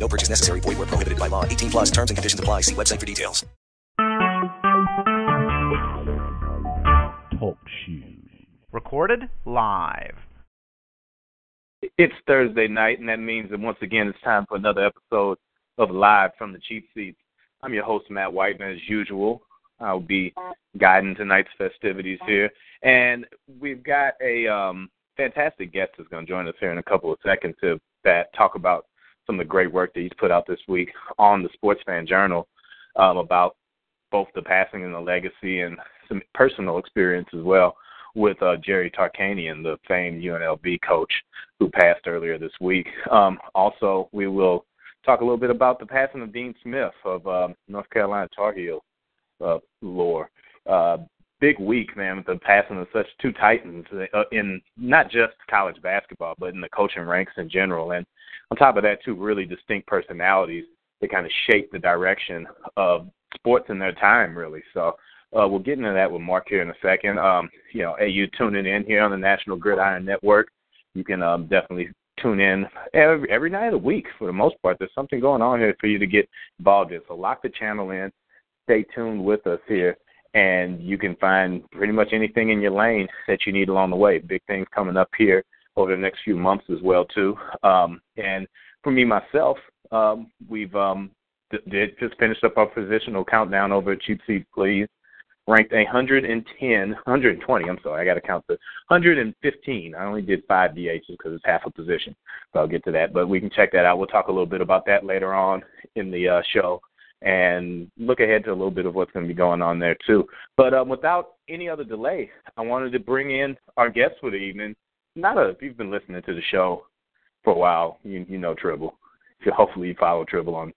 No purchase necessary. Void where prohibited by law. 18 plus terms and conditions apply. See website for details. Talk shoes. Recorded live. It's Thursday night, and that means that once again it's time for another episode of Live from the Cheap Seats. I'm your host, Matt White, and as usual, I'll be guiding tonight's festivities here. And we've got a um, fantastic guest that's going to join us here in a couple of seconds to that talk about some of the great work that he's put out this week on the Sports Fan Journal um, about both the passing and the legacy and some personal experience as well with uh, Jerry Tarkanian, the famed UNLV coach who passed earlier this week. Um, also, we will talk a little bit about the passing of Dean Smith of um, North Carolina Tar Heel uh, lore. Uh, big week, man, with the passing of such two titans uh, in not just college basketball, but in the coaching ranks in general. And on top of that, two really distinct personalities that kind of shape the direction of sports in their time, really. So uh, we'll get into that with Mark here in a second. Um, you know, hey, you tuning in here on the National Gridiron Network. You can um, definitely tune in every every night of the week for the most part. There's something going on here for you to get involved in. So lock the channel in, stay tuned with us here, and you can find pretty much anything in your lane that you need along the way. Big things coming up here over the next few months as well too. Um, and for me myself, um, we've um, did just finished up our positional countdown over at Cheap Seats Please ranked 110, 120. I'm sorry, I got to count the 115. I only did five DHs because it's half a position. So I'll get to that, but we can check that out. We'll talk a little bit about that later on in the uh, show and look ahead to a little bit of what's going to be going on there too. But um, without any other delay, I wanted to bring in our guest for the evening. Not a if you've been listening to the show for a while, you you know Trible. Hopefully you follow Trible on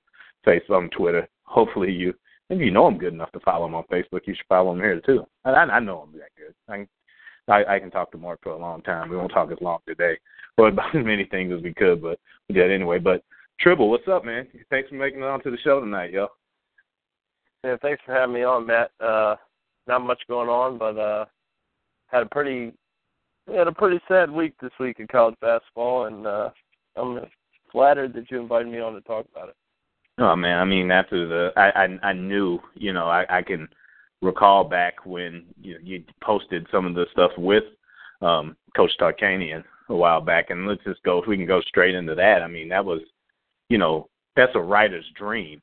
Facebook, on Twitter. Hopefully you if you know him good enough to follow him on Facebook, you should follow him here too. I, I know him that good. I, I I can talk to Mark for a long time. We won't talk as long today, or about as many things as we could, but we did anyway. But Trible, what's up, man? Thanks for making it onto the show tonight, yo. Yeah, thanks for having me on, Matt. Uh, not much going on, but uh, had a pretty had a pretty sad week this week in college basketball, and uh, I'm flattered that you invited me on to talk about it. Oh man, I mean after the I I, I knew you know I I can recall back when you you posted some of the stuff with um Coach Tarkanian a while back, and let's just go if we can go straight into that. I mean that was you know that's a writer's dream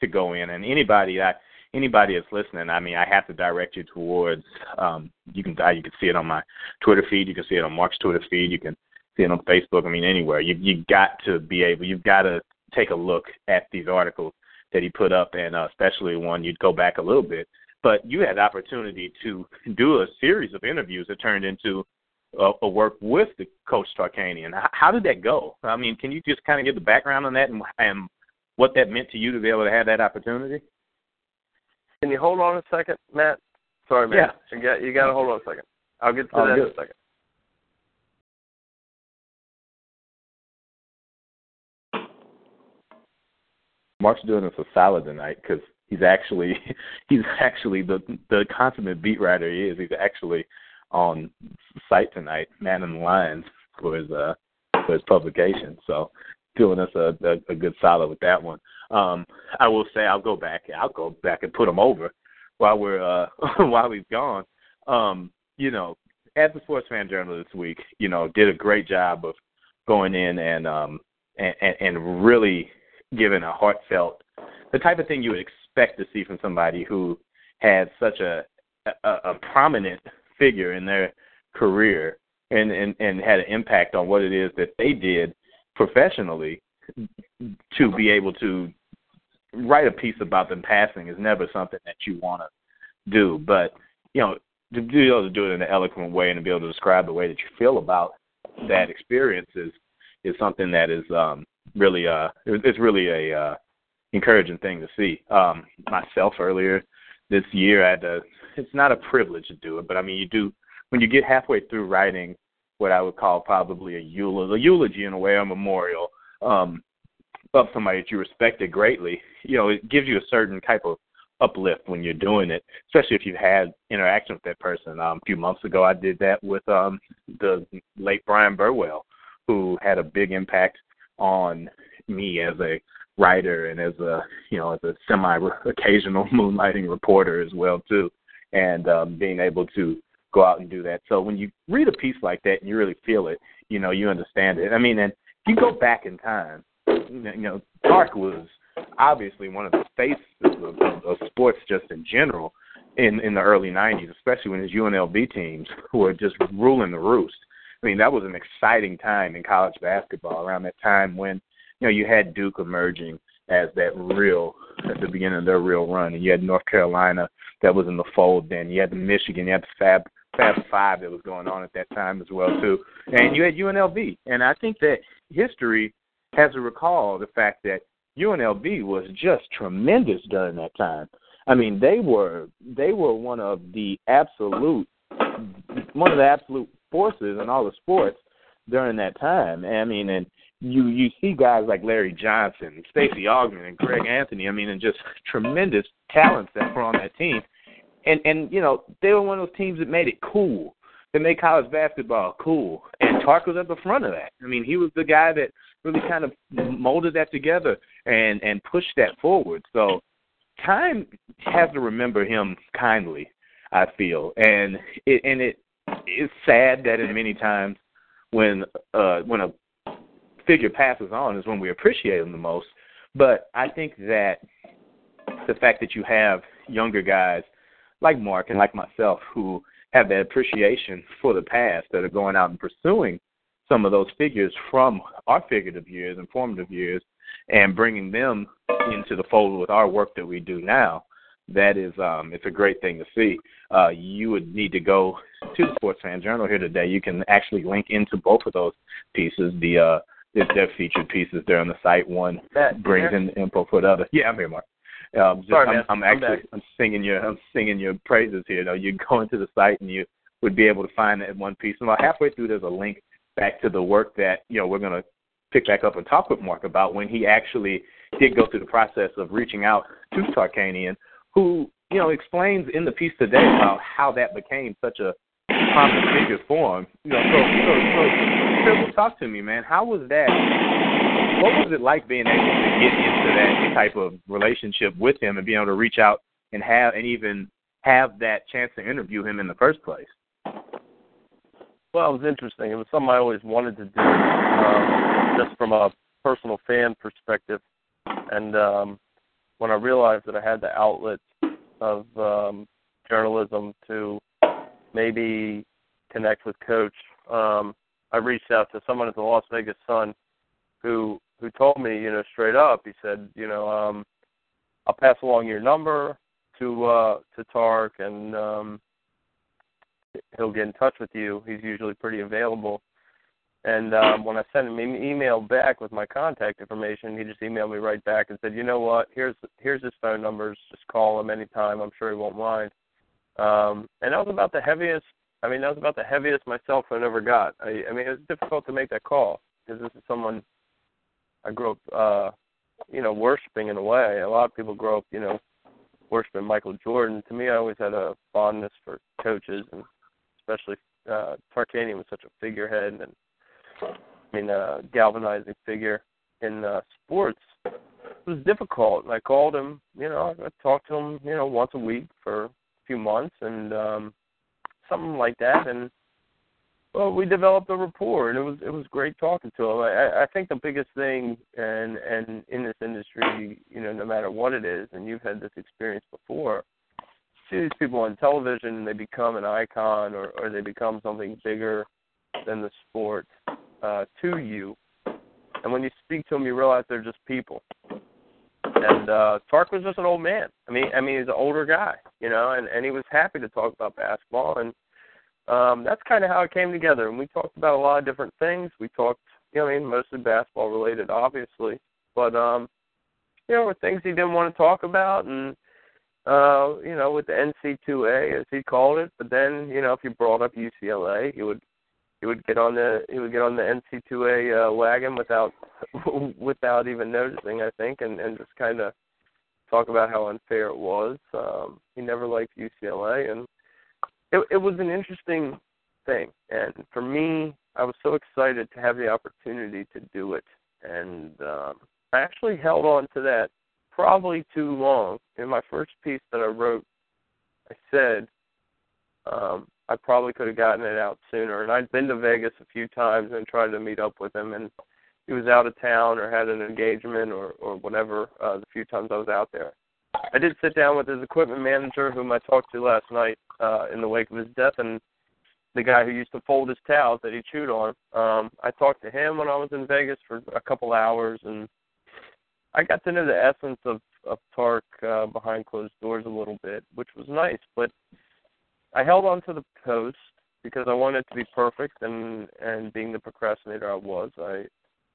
to go in, and anybody I anybody that's listening, I mean, I have to direct you towards. Um, you can you can see it on my Twitter feed. You can see it on Mark's Twitter feed. You can see it on Facebook. I mean, anywhere. You you got to be able. You've got to take a look at these articles that he put up, and uh, especially one you'd go back a little bit. But you had the opportunity to do a series of interviews that turned into a, a work with the coach Tarkanian. How, how did that go? I mean, can you just kind of give the background on that and, and what that meant to you to be able to have that opportunity? Can you hold on a second, Matt? Sorry, man. Yeah. You got you got to hold on a second. I'll get to oh, that in a second. Mark's doing us a solid tonight because he's actually he's actually the the consummate beat writer he is. He's actually on site tonight, manning the Lions, for his uh for his publication. So doing us a, a, a good solid with that one. Um, I will say I'll go back. I'll go back and put him over while we're uh while he's gone. Um, you know, as the sports fan journal this week, you know, did a great job of going in and um and, and, really given a heartfelt, the type of thing you would expect to see from somebody who had such a a, a prominent figure in their career and, and and had an impact on what it is that they did professionally to be able to write a piece about them passing is never something that you want to do but you know to be able to do it in an eloquent way and to be able to describe the way that you feel about that experience is is something that is um really uh it's really a uh encouraging thing to see. Um, myself earlier this year, I had to. It's not a privilege to do it, but I mean, you do when you get halfway through writing what I would call probably a eulogy, a eulogy in a way, a memorial um, of somebody that you respected greatly. You know, it gives you a certain type of uplift when you're doing it, especially if you've had interaction with that person. Um, a few months ago, I did that with um, the late Bryan Burwell, who had a big impact on me as a writer and as a you know as a semi occasional moonlighting reporter as well too, and um, being able to go out and do that. So when you read a piece like that and you really feel it, you know you understand it. I mean, and you go back in time, you know Tark was obviously one of the faces of, of, of sports just in general in in the early '90s, especially when his UNLV teams were just ruling the roost. I mean, that was an exciting time in college basketball around that time when you know you had Duke emerging as that real at the beginning of their real run, and you had North Carolina that was in the fold. Then you had Michigan, you had the Fab Fab Five that was going on at that time as well too, and you had UNLV. And I think that history has to recall the fact that UNLV was just tremendous during that time. I mean, they were they were one of the absolute one of the absolute forces in all the sports during that time. I mean, and you you see guys like Larry Johnson, Stacey Augmon, and Greg Anthony. I mean, and just tremendous talents that were on that team. And and you know they were one of those teams that made it cool. They made college basketball cool, and Tark was at the front of that. I mean, he was the guy that really kind of molded that together and and pushed that forward. So time has to remember him kindly. I feel, and it and it it's sad that in many times when uh when a figure passes on is when we appreciate them the most. But I think that the fact that you have younger guys like Mark and like myself who have that appreciation for the past that are going out and pursuing some of those figures from our figurative years and formative years and bringing them into the fold with our work that we do now that is um it's a great thing to see uh you would need to go to the sports fan journal here today you can actually link into both of those pieces the uh their featured pieces there on the site. One Matt, brings in info for the other. Yeah, I'm here, Mark. Um, just, Sorry, I'm. I'm I'm actually back. I'm singing your I'm singing your praises here. You know, you go into the site and you would be able to find that one piece. And about halfway through, there's a link back to the work that you know we're going to pick back up and talk with Mark about when he actually did go through the process of reaching out to Tarkanian, who you know explains in the piece today about how that became such a prominent figure for him. You know, so so so Phil, talk to me, man. How was that? What was it like being able to get into that type of relationship with him and being able to reach out and have and even have that chance to interview him in the first place? Well, it was interesting. It was something I always wanted to do, um, just from a personal fan perspective. And um, when I realized that I had the outlet of um, journalism to maybe connect with Coach, um, I reached out to someone at the Las Vegas Sun who who told me, you know, straight up. He said, you know, um, I'll pass along your number to uh, to Tark, and um, he'll get in touch with you. He's usually pretty available. And um, when I sent him an email back with my contact information, he just emailed me right back and said, "You know what? Here's here's his phone numbers. Just call him anytime. I'm sure he won't mind." Um, and that was about the heaviest. I mean, that was about the heaviest my cell phone ever got. I, I mean, it was difficult to make that call because this is someone I grew up, uh, you know, worshiping in a way. A lot of people grow up, you know, worshiping Michael Jordan. To me, I always had a fondness for coaches, and especially uh, Tarkanian was such a figurehead and I mean, a galvanizing figure in uh, sports. It was difficult, and I called him. You know, I talked to him, you know, once a week for a few months, and um, something like that. And well, we developed a rapport, and it was it was great talking to him. I, I think the biggest thing, and and in this industry, you know, no matter what it is, and you've had this experience before, see these people on television, and they become an icon, or or they become something bigger than the sport uh, to you. And when you speak to them, you realize they're just people. And uh, Tark was just an old man. I mean, I mean, he's an older guy, you know, and and he was happy to talk about basketball, and um, that's kind of how it came together. And we talked about a lot of different things. We talked, you know, I mean, mostly basketball related, obviously, but um, you know, were things he didn't want to talk about, and uh, you know, with the NC2A as he called it. But then, you know, if you brought up UCLA, he would he would get on the he would get on the NC2A uh, wagon without without even noticing, I think, and and just kind of talk about how unfair it was. Um, he never liked UCLA, and it, it was an interesting thing. And for me, I was so excited to have the opportunity to do it, and um, I actually held on to that probably too long. In my first piece that I wrote, I said um, I probably could have gotten it out sooner. And I'd been to Vegas a few times and tried to meet up with him, and he was out of town or had an engagement or or whatever. Uh, the few times I was out there, I did sit down with his equipment manager, whom I talked to last night uh, in the wake of his death, and the guy who used to fold his towels that he chewed on. Um, I talked to him when I was in Vegas for a couple hours, and I got to know the essence of of Tark uh, behind closed doors a little bit, which was nice. But I held on to the post because I wanted to be perfect, and and being the procrastinator I was, I,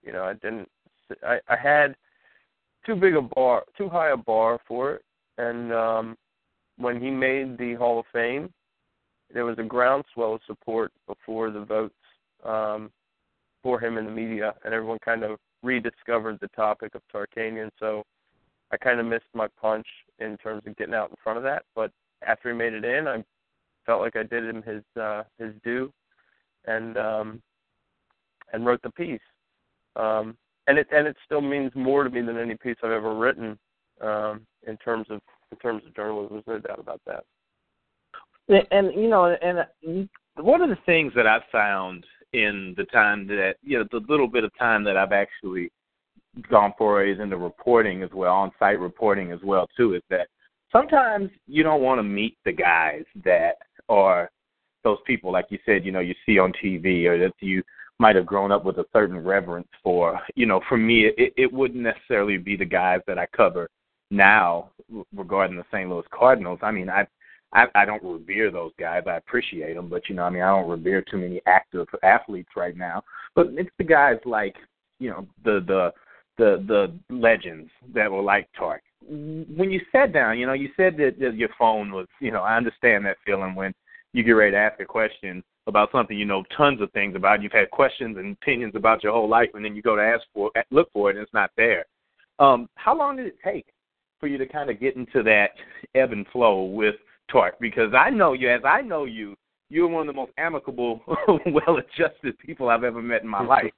you know, I didn't. I I had too big a bar, too high a bar for it, and um, when he made the Hall of Fame, there was a groundswell of support before the votes um, for him in the media, and everyone kind of rediscovered the topic of Tarkanian. So I kind of missed my punch in terms of getting out in front of that. But after he made it in, I felt like I did him his uh, his due, and um, and wrote the piece. Um, and it and it still means more to me than any piece I've ever written um, in terms of in terms of journalism. There's no doubt about that. And you know, and one of the things that I've found in the time that you know the little bit of time that I've actually gone forays into reporting as well, on site reporting as well too, is that sometimes you don't want to meet the guys that are those people, like you said, you know, you see on TV or that you might have grown up with a certain reverence for. You know, for me, it, it wouldn't necessarily be the guys that I cover now regarding the St. Louis Cardinals. I mean, I I, I don't revere those guys. I appreciate them, but you know, I mean, I don't revere too many active athletes right now. But it's the guys like you know the the the the legends that were like Tark. When you sat down, you know, you said that, that your phone was, you know, I understand that feeling when you get ready to ask a question about something you know tons of things about. You've had questions and opinions about your whole life, and then you go to ask for look for it, and it's not there. Um, how long did it take for you to kind of get into that ebb and flow with Tark? Because I know you, as I know you, you're one of the most amicable, well-adjusted people I've ever met in my life.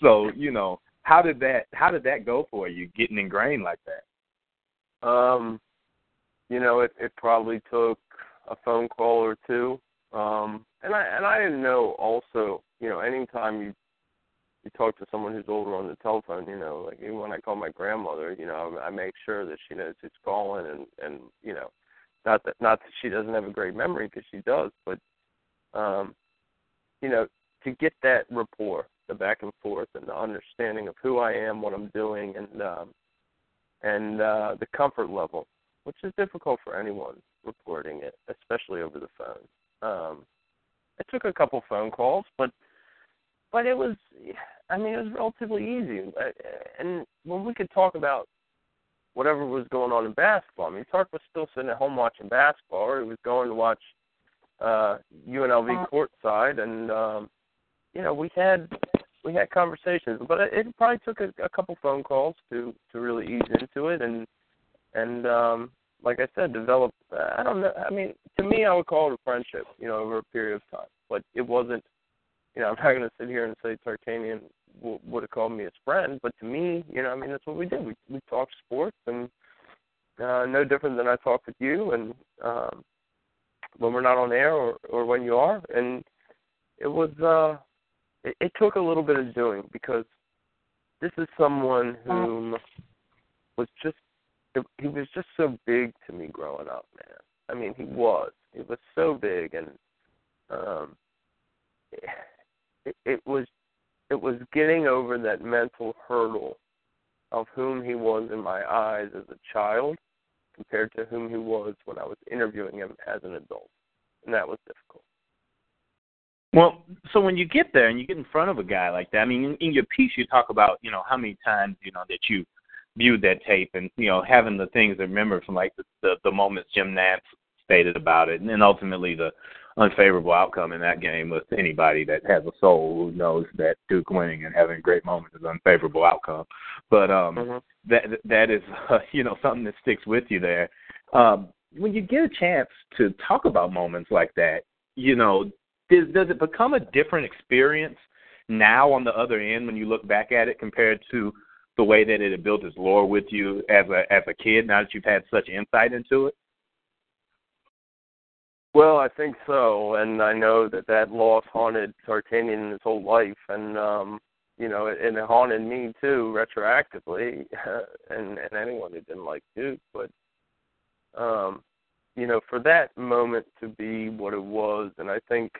So you know, how did that how did that go for you, getting ingrained like that? Um, you know, it it probably took a phone call or two. Um, and I and I didn't know also, you know, anytime you you talk to someone who's older on the telephone, you know, like even when I call my grandmother, you know, I make sure that she knows who's calling, and and you know, not that not that she doesn't have a great memory because she does, but um, you know, to get that rapport, the back and forth, and the understanding of who I am, what I'm doing, and um, and uh, the comfort level, which is difficult for anyone reporting it, especially over the phone. Um, it took a couple phone calls, but but it was, I mean, it was relatively easy. And when we could talk about whatever was going on in basketball, I mean, Tark was still sitting at home watching basketball, or he was going to watch uh, UNLV courtside, and um, you know, we had we had conversations, but it, probably took a, a couple phone calls to to really ease into it, and and um, like I said, develop. I don't know. I mean, to me, I would call it a friendship, you know, over a period of time. But it wasn't. You know, I'm not going to sit here and say Tarkanian w- would have called me his friend, but to me, you know, I mean, that's what we did. We we talked sports, and uh, no different than I talk with you, and um, when we're not on air or or when you are, and it was. uh it, it took a little bit of doing because this is someone whom was just he was just so big to me growing up, man. I mean, he was. He was so big, and um, it, it was it was getting over that mental hurdle of whom he was in my eyes as a child compared to whom he was when I was interviewing him as an adult, and that was difficult. Well, so when you get there and you get in front of a guy like that, I mean, in, in your piece you talk about, you know, how many times, you know, that you viewed that tape and you know having the things to remember from like the the, the moments Jim Nantz stated about it, and then ultimately the unfavorable outcome in that game with anybody that has a soul who knows that Duke winning and having great moments is unfavorable outcome. But um mm-hmm. that that is uh, you know something that sticks with you there. Um when you get a chance to talk about moments like that, you know, does does it become a different experience now on the other end when you look back at it compared to the way that it had built its lore with you as a as a kid now that you've had such insight into it? Well, I think so, and I know that that loss haunted Tarkanian his whole life, and um, you know, and it haunted me too retroactively, and and anyone who didn't like Duke. But um, you know, for that moment to be what it was, and I think,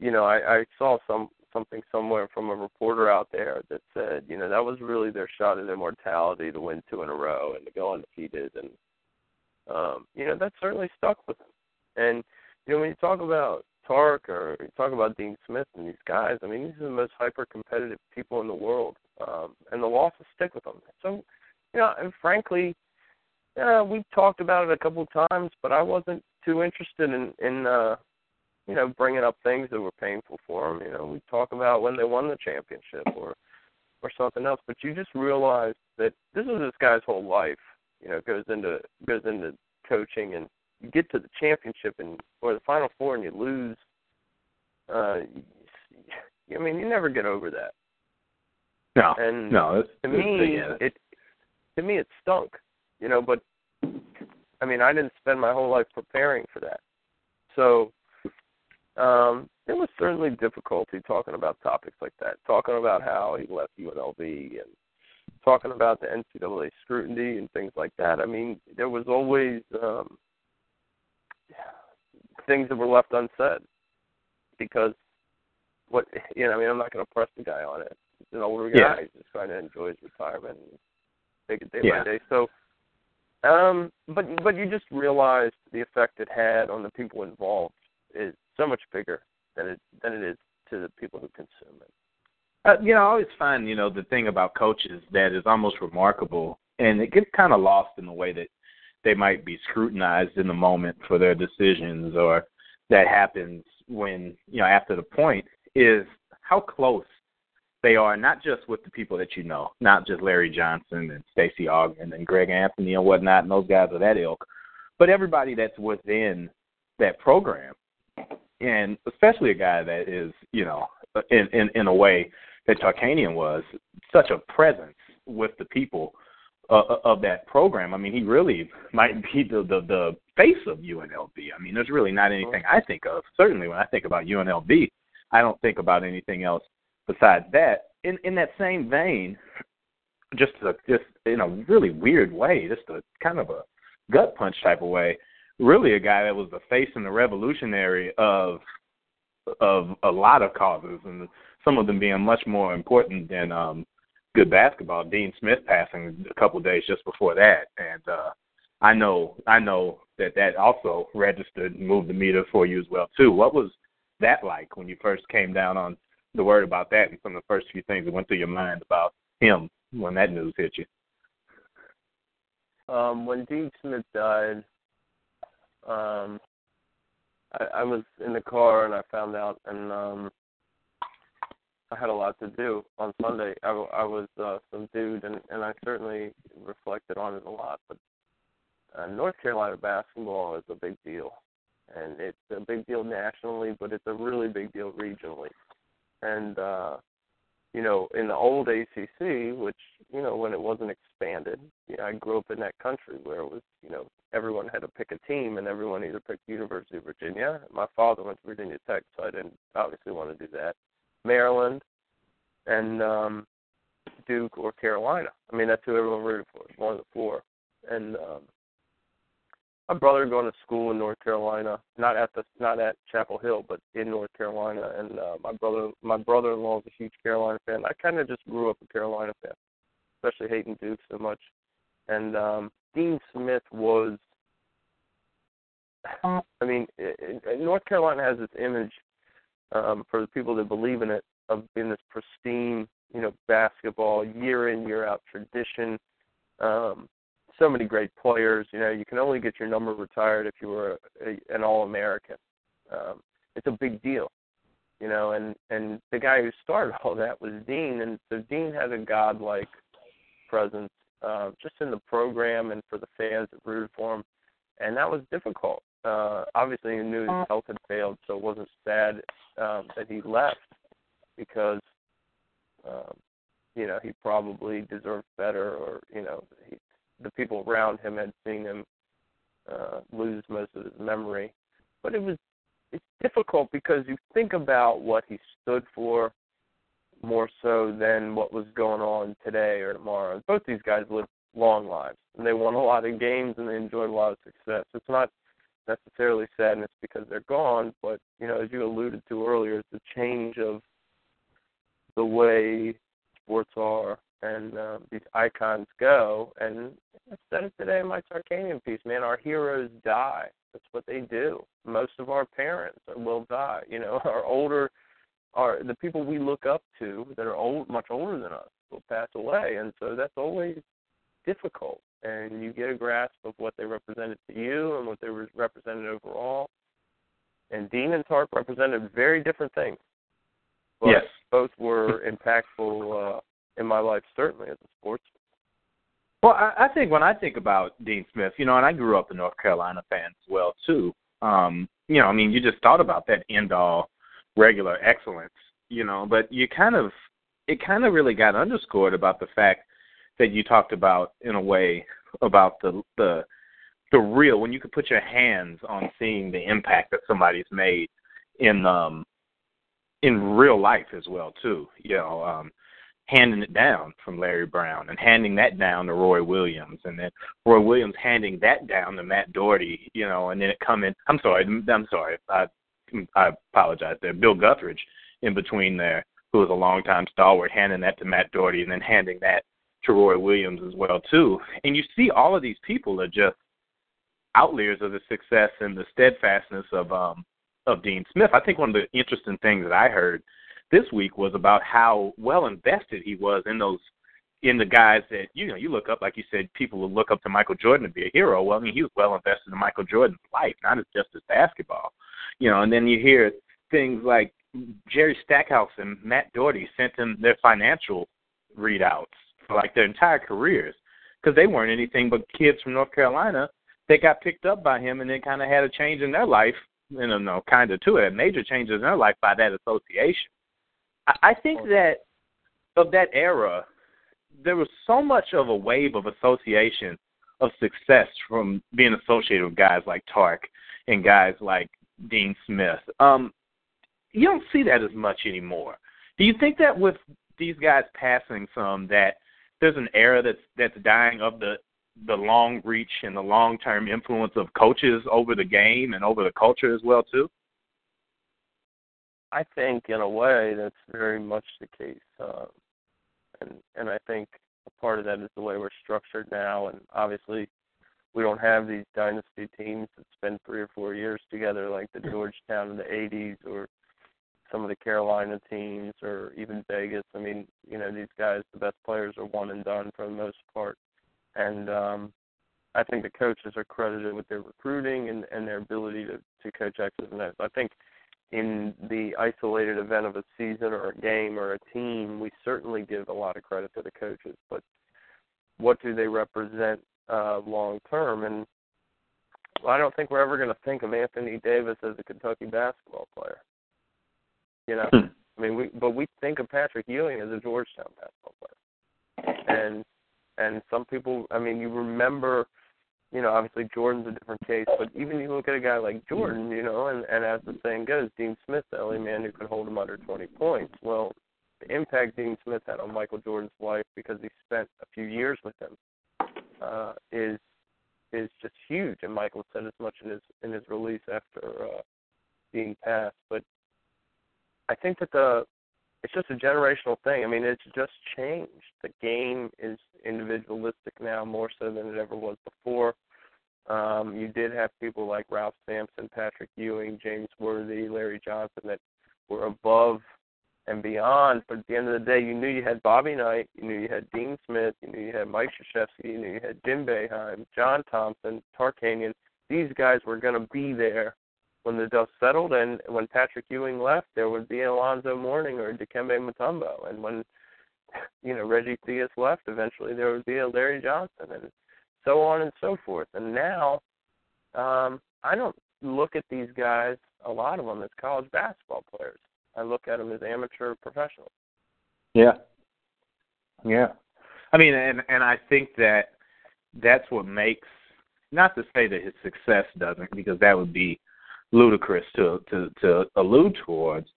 you know, I, I saw some something somewhere from a reporter out there that said, you know, that was really their shot at immortality to win two in a row and to go undefeated, and um, you know, that certainly stuck with them. And you know, when you talk about Tark or you talk about Dean Smith and these guys, I mean, these are the most hyper competitive people in the world, um, and the losses stick with them. So, you know, and frankly, yeah, we've talked about it a couple of times, but I wasn't too interested in in uh, you know bringing up things that were painful for them. You know, we talk about when they won the championship or or something else, but you just realize that this is this guy's whole life. You know, goes into goes into coaching, and you get to the championship and or the final four, and you lose. Uh, I mean, you never get over that. No, and no. It's, to me, yeah. it to me it stunk you know, but I mean, I didn't spend my whole life preparing for that. So um there was certainly difficulty talking about topics like that, talking about how he left UNLV and talking about the NCAA scrutiny and things like that. I mean, there was always um things that were left unsaid because what you know, I mean, I'm not going to press the guy on it. He's an older guy. Yeah. He's just trying to enjoy his retirement and take it day Yeah. by day. So um, but but you just realized the effect it had on the people involved is so much bigger than it than it is to the people who consume it. Uh, you know, I always find you know the thing about coaches that is almost remarkable, and it gets kind of lost in the way that they might be scrutinized in the moment for their decisions, or that happens when you know after the point is how close they are not just with the people that you know, not just Larry Johnson and Stacey Augmon and Greg Anthony and whatnot, and those guys are that ilk, but everybody that's within that program, and especially a guy that is, you know, in in, in a way that Tarkanian was such a presence with the people uh, of that program. I mean, he really might be the, the the face of UNLV. I mean, there's really not anything I think of. Certainly, when I think about UNLV, I don't think about anything else besides that. In in that same vein, just a, just in a really weird way, just a kind of a gut punch type of way. Really, a guy that was the face and the revolutionary of of a lot of causes, and some of them being much more important than um good basketball. Dean Smith passing a couple days just before that, and uh I know I know that that also registered and moved the meter for you as well too. What was that like when you first came down on the word about that and some of the first few things that went through your mind about him when that news hit you? Um, when Dean Smith died, um, I, I was in the car and I found out, and um, I had a lot to do on Sunday. I, I was uh, subdued, and, and I certainly reflected on it a lot. But uh, North Carolina basketball is a big deal, and it's a big deal nationally, but it's a really big deal regionally. And uh, you know, in the old ACC, which you know when it wasn't expanded, you know, I grew up in that country where it was, you know, everyone had to pick a team, and everyone either picked University of Virginia. My father went to Virginia Tech, so I didn't obviously want to do that. Maryland, and um, Duke or Carolina. I mean, that's who everyone rooted for. One of the four. And um, my brother going to school in North Carolina, not at the not at Chapel Hill, but in North Carolina. And uh, my brother my brother-in-law is a huge Carolina fan. I kind of just grew up a Carolina fan, especially hating Duke so much. And um, Dean Smith was. I mean, it, it, North Carolina has this image um, for the people that believe in it of being this pristine, you know, basketball year in year out tradition. Um, so many great players. You know, you can only get your number retired if you were a, an All American. Um, it's a big deal, you know. And and the guy who started all that was Dean, and so Dean had a godlike presence uh, just in the program and for the fans that rooted for him, and that was difficult. Uh, obviously, he knew his health had failed, so it wasn't sad um, that he left because um, you know he probably deserved better, or you know he, the people around him had seen him uh, lose most of his memory. But it was it's difficult because you think about what he stood for more so than what was going on today or tomorrow. Both these guys lived long lives and they won a lot of games and they enjoyed a lot of success. It's not necessarily sadness because they're gone, but you know, as you alluded to earlier, it's a change of the way sports are and um, these icons go. And I said it today in my Tarkanian piece, man. Our heroes die. That's what they do. Most of our parents will die. You know, our older, our the people we look up to that are old, much older than us, will pass away, and so that's always difficult. And you get a grasp of what they represented to you and what they represented overall. And Dean and Tark represented very different things. But yes. both were impactful uh, in my life, certainly as a sportsman. Well, I, I think when I think about Dean Smith, you know, and I grew up a North Carolina fan as well too. Um, you know, I mean, you just thought about that end all regular excellence, you know, but you kind of it kind of really got underscored about the fact that you talked about in a way about the the the real when you could put your hands on seeing the impact that somebody's made in um in real life as well too. You know, um handing it down from Larry Brown and handing that down to Roy Williams and then Roy Williams handing that down to Matt Doherty, you know, and then it coming I'm sorry, I'm sorry, I I apologize there. Bill Guthridge in between there, who was a longtime stalwart, handing that to Matt Doherty and then handing that to Roy Williams as well too. And you see all of these people are just outliers of the success and the steadfastness of um of Dean Smith. I think one of the interesting things that I heard this week was about how well invested he was in those in the guys that you know you look up like you said people will look up to Michael Jordan to be a hero well I mean he was well invested in Michael Jordan's life not just his basketball you know and then you hear things like Jerry Stackhouse and Matt Doherty sent him their financial readouts for like their entire careers because they weren't anything but kids from North Carolina they got picked up by him and then kind of had a change in their life you know no kind of to it major changes in their life by that association I think that of that era, there was so much of a wave of association of success from being associated with guys like Tark and guys like Dean Smith. Um, you don't see that as much anymore. Do you think that with these guys passing some that there's an era that's that's dying of the the long reach and the long term influence of coaches over the game and over the culture as well too? I think in a way that's very much the case, uh, and and I think a part of that is the way we're structured now, and obviously we don't have these dynasty teams that spend three or four years together like the Georgetown in the '80s or some of the Carolina teams or even Vegas. I mean, you know, these guys, the best players are one and done for the most part, and um, I think the coaches are credited with their recruiting and, and their ability to to coach X's and O's. I think in the isolated event of a season or a game or a team, we certainly give a lot of credit to the coaches. But what do they represent uh, long term? And I don't think we're ever going to think of Anthony Davis as a Kentucky basketball player. You know, hmm. I mean, we but we think of Patrick Ewing as a Georgetown basketball player, and and some people, I mean, you remember you know, obviously Jordan's a different case, but even you look at a guy like Jordan, you know, and, and as the saying goes, Dean Smith, the only man who could hold him under 20 points. Well, the impact Dean Smith had on Michael Jordan's life because he spent a few years with him uh, is is just huge. And Michael said as much in his in his release after uh, being passed. But I think that the it's just a generational thing. I mean, it's just changed. The game is individualistic now more so than it ever was before. Um, you did have people like Ralph Sampson, Patrick Ewing, James Worthy, Larry Johnson that were above and beyond. But at the end of the day, you knew you had Bobby Knight, you knew you had Dean Smith, you knew you had Mike Krzyzewski, you knew you had Jim Boeheim, John Thompson, Tarkanian. These guys were going to be there when the dust settled, and when Patrick Ewing left, there would be Alonzo Mourning or Dikembe Mutombo, and when you know Reggie Theus left, eventually there would be a Larry Johnson, and so on and so forth. And now, um, I don't look at these guys, a lot of them, as college basketball players. I look at them as amateur professionals. Yeah. Yeah. I mean, and and I think that that's what makes not to say that his success doesn't, because that would be ludicrous to to to allude towards.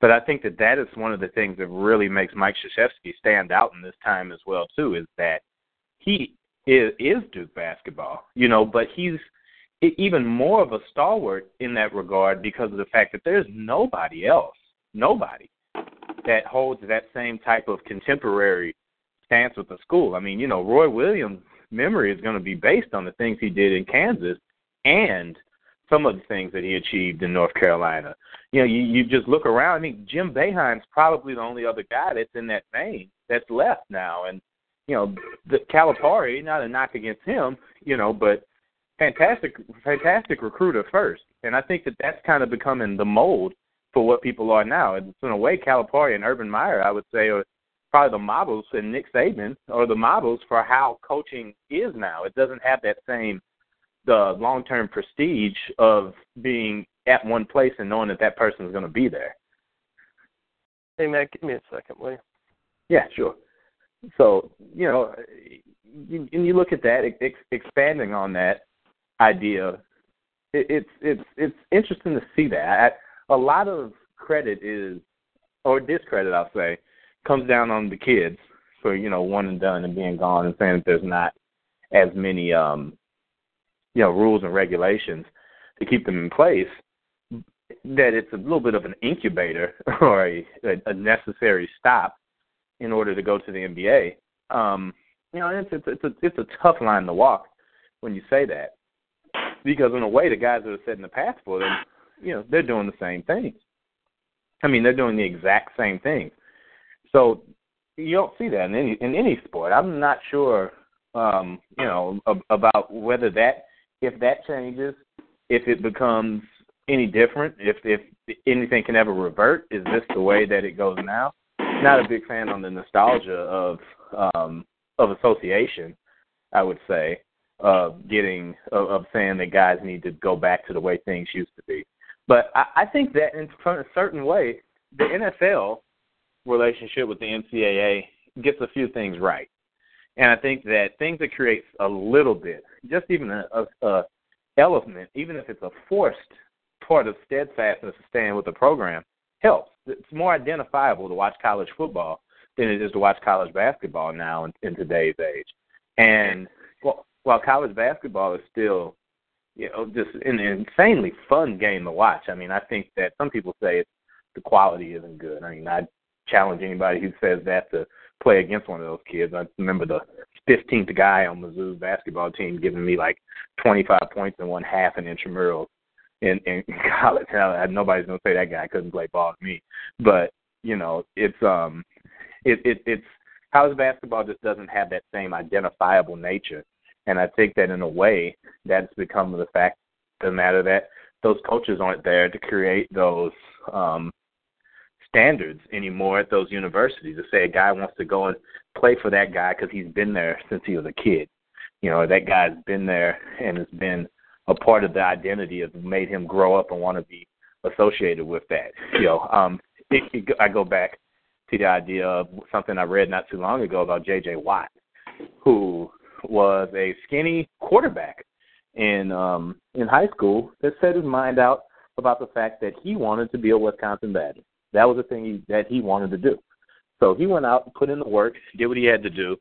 But I think that that is one of the things that really makes Mike Krzyzewski stand out in this time as well too, is that he is, is Duke basketball, you know, but he's even more of a stalwart in that regard because of the fact that there's nobody else, nobody that holds that same type of contemporary stance with the school. I mean, you know, Roy Williams' memory is going to be based on the things he did in Kansas and some of the things that he achieved in North Carolina. You know, you, you just look around. I mean, Jim Boeheim's probably the only other guy that's in that vein that's left now. And you know, the Calipari, not a knock against him, you know, but fantastic, fantastic recruiter first. And I think that that's kind of becoming the mold for what people are now. And in a way, Calipari and Urban Meyer, I would say, are probably the models, and Nick Saban are the models for how coaching is now. It doesn't have that same the long term prestige of being at one place and knowing that that person is going to be there. Hey, Matt, give me a second, will you? Yeah, sure. So, you know, you, and you look at that, ex- expanding on that idea, it, it's it's it's interesting to see that. I, a lot of credit is, or discredit, I'll say, comes down on the kids for you know one and done and being gone and saying that there's not as many um you know rules and regulations to keep them in place that it's a little bit of an incubator or a, a, necessary stop in order to go to the NBA. Um, you know, it's it's it's a, it's a tough line to walk when you say that because in a way the guys that are setting the path for them, you know, they're doing the same things. I mean, they're doing the exact same thing. So you don't see that in any in any sport. I'm not sure, um, you know, ab- about whether that if that changes, if it becomes any different, if if anything can ever revert, is this the way that it goes now? Not a big fan on the nostalgia of um of association, I would say, of getting of, of saying that guys need to go back to the way things used to be. But I, I think that in a certain way, the NFL relationship with the NCAA gets a few things right. And I think that things that creates a little bit, just even a, a, a element, even if it's a forced part of steadfastness of staying with the program, helps. It's more identifiable to watch college football than it is to watch college basketball now in, in today's age. And well, while college basketball is still, you know, just an insanely fun game to watch. I mean, I think that some people say it's the quality isn't good. I mean, I challenge anybody who says that to play against one of those kids. I remember the 15th guy on Mizzou's basketball team giving me like 25 points in one half an intramural in in college. I, nobody's gonna say that guy couldn't play ball with me, but you know, it's um, it it it's college basketball just doesn't have that same identifiable nature, and I think that in a way that's become the fact the matter that those coaches aren't there to create those um standards anymore at those universities to say a guy wants to go and play for that guy because he's been there since he was a kid. You know, that guy's been there and has been a part of the identity of made him grow up and want to be associated with that. You know, um, it, it, I go back to the idea of something I read not too long ago about J.J. Watt, who was a skinny quarterback in um, in high school that set his mind out about the fact that he wanted to be a Wisconsin Badger. That was the thing he, that he wanted to do. So he went out, and put in the work, did what he had to do,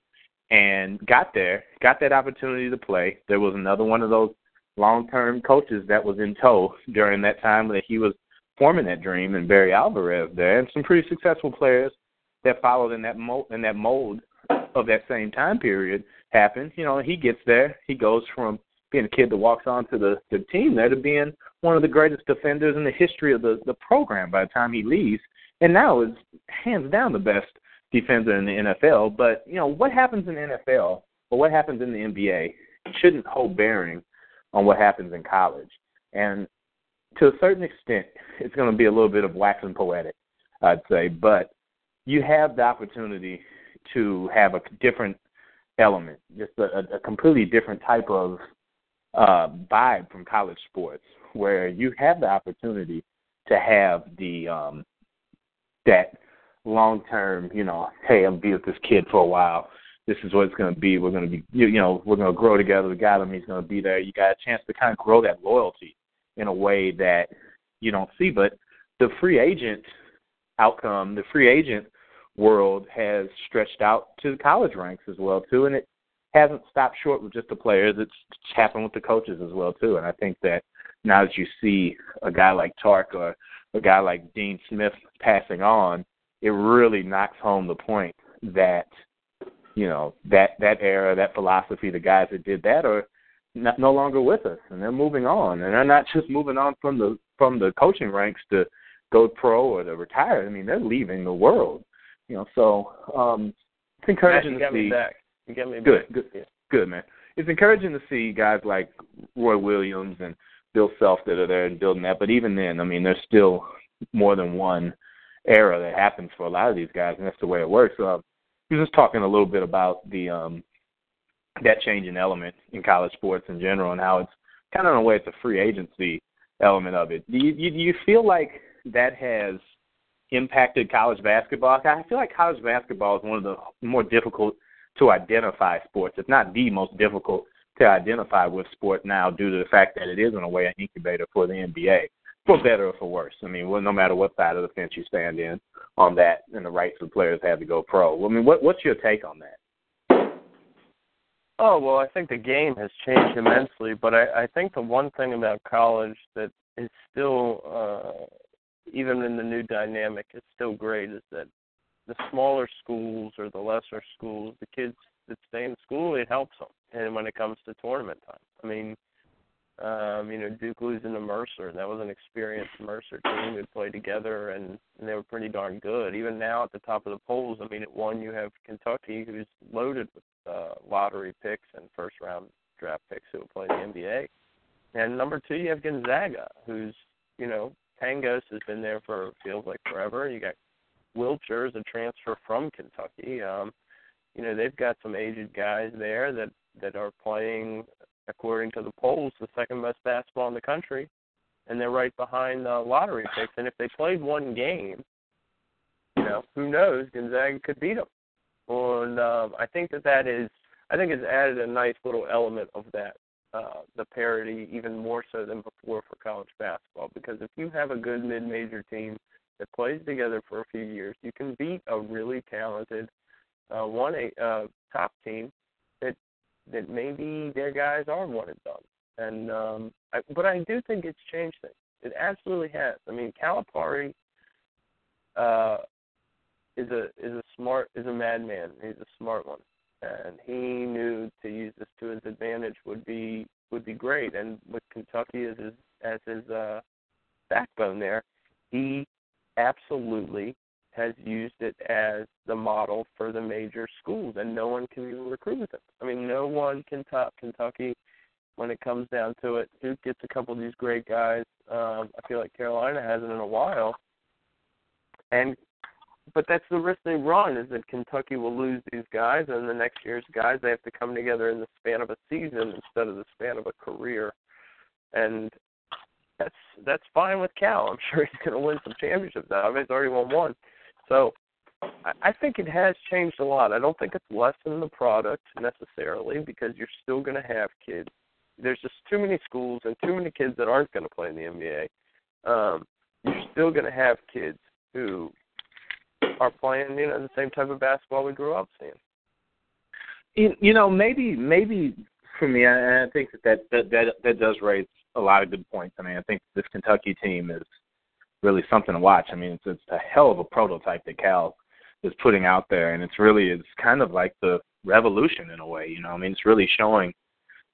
and got there, got that opportunity to play. There was another one of those long-term coaches that was in tow during that time that he was forming that dream, and Barry Alvarez there, and some pretty successful players that followed in that mold, in that mold of that same time period happened. You know, he gets there, he goes from being a kid that walks onto the, the team there to being one of the greatest defenders in the history of the, the program by the time he leaves and now is hands down the best defender in the NFL. But you know what happens in the NFL or what happens in the NBA shouldn't hold bearing on what happens in college. And to a certain extent, it's going to be a little bit of waxing poetic, I'd say. But you have the opportunity to have a different element, just a, a completely different type of uh, vibe from college sports, where you have the opportunity to have the um, that long term, you know, hey, I'm be with this kid for a while. This is what it's going to be. We're going to be, you, you know, we're going to grow together. We got him. He's going to be there. You got a chance to kind of grow that loyalty in a way that you don't see. But the free agent outcome, the free agent world has stretched out to the college ranks as well too, and it hasn't stopped short with just the players. It's happened with the coaches as well too. And I think that now that you see a guy like Tark or a guy like Dean Smith passing on, it really knocks home the point that you know that that era, that philosophy, the guys that did that are not, no longer with us, and they're moving on, and they're not just moving on from the from the coaching ranks to go pro or to retire. I mean, they're leaving the world. You know, so um, it's encouraging Matt, to see. You got me good, back. good, yeah. good, man. It's encouraging to see guys like Roy Williams and Bill Self that are there and building that. But even then, I mean, there's still more than one era that happens for a lot of these guys, and that's the way it works. Uh, we was just talking a little bit about the um, that changing element in college sports in general and how it's kind of in a way it's a free agency element of it. Do you, you, do you feel like that has impacted college basketball? I feel like college basketball is one of the more difficult to identify sports, if not the most difficult to identify with sport now due to the fact that it is in a way an incubator for the NBA, for better or for worse. I mean, well, no matter what side of the fence you stand in on that and the rights of players have to go pro. I mean, what, what's your take on that? Oh well, I think the game has changed immensely, but I, I think the one thing about college that is still, uh, even in the new dynamic, is still great is that the smaller schools or the lesser schools, the kids that stay in school, it helps them. And when it comes to tournament time, I mean, um, you know, Duke losing to Mercer, that was an experienced Mercer team who played together, and, and they were pretty darn good. Even now at the top of the polls, I mean, at one you have Kentucky, who's loaded with uh, lottery picks and first round draft picks who will play the NBA. And number two, you have Gonzaga, who's you know Pangos has been there for feels like forever. You got Wiltjer as a transfer from Kentucky. Um, you know they've got some aged guys there that that are playing according to the polls the second best basketball in the country, and they're right behind the lottery picks. And if they played one game, you know who knows Gonzaga could beat them. And um, I think that that is, I think it's added a nice little element of that, uh, the parity, even more so than before for college basketball. Because if you have a good mid-major team that plays together for a few years, you can beat a really talented uh, one a uh, top team that that maybe their guys are one and done. And um, I, but I do think it's changed things. It absolutely has. I mean, Calipari uh, is a is a smart is a madman. He's a smart one, and he knew to use this to his advantage would be would be great. And with Kentucky as his as his uh, backbone there, he absolutely has used it as the model for the major schools, and no one can even recruit with him. I mean, no one can top Kentucky when it comes down to it. Duke gets a couple of these great guys. Um, I feel like Carolina hasn't in a while, and but that's the risk they run is that Kentucky will lose these guys, and the next year's guys they have to come together in the span of a season instead of the span of a career, and that's that's fine with Cal. I'm sure he's going to win some championships out of it. He's already won one, so I, I think it has changed a lot. I don't think it's lessened the product necessarily because you're still going to have kids. There's just too many schools and too many kids that aren't going to play in the NBA. Um, you're still going to have kids who are playing, you know, the same type of basketball we grew up seeing. You, you know, maybe maybe for me, I, I think that that, that that that does raise a lot of good points. I mean, I think this Kentucky team is really something to watch. I mean, it's it's a hell of a prototype that Cal is putting out there, and it's really it's kind of like the revolution in a way. You know, I mean, it's really showing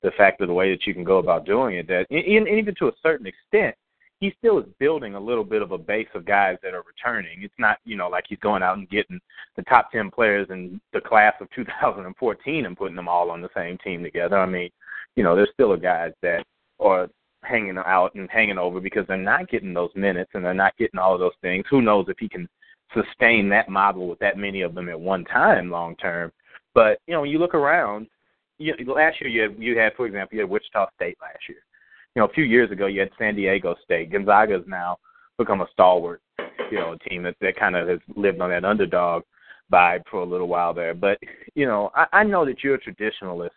the fact of the way that you can go about doing it. That and even to a certain extent, he still is building a little bit of a base of guys that are returning. It's not, you know, like he's going out and getting the top 10 players in the class of 2014 and putting them all on the same team together. I mean, you know, there's still a guys that are hanging out and hanging over because they're not getting those minutes and they're not getting all of those things. Who knows if he can sustain that model with that many of them at one time long term. But, you know, you look around, you, last year you had, you had, for example, you had Wichita State last year you know, a few years ago you had San Diego State. Gonzaga has now become a stalwart, you know, a team that that kind of has lived on that underdog vibe for a little while there. But you know, I, I know that you're a traditionalist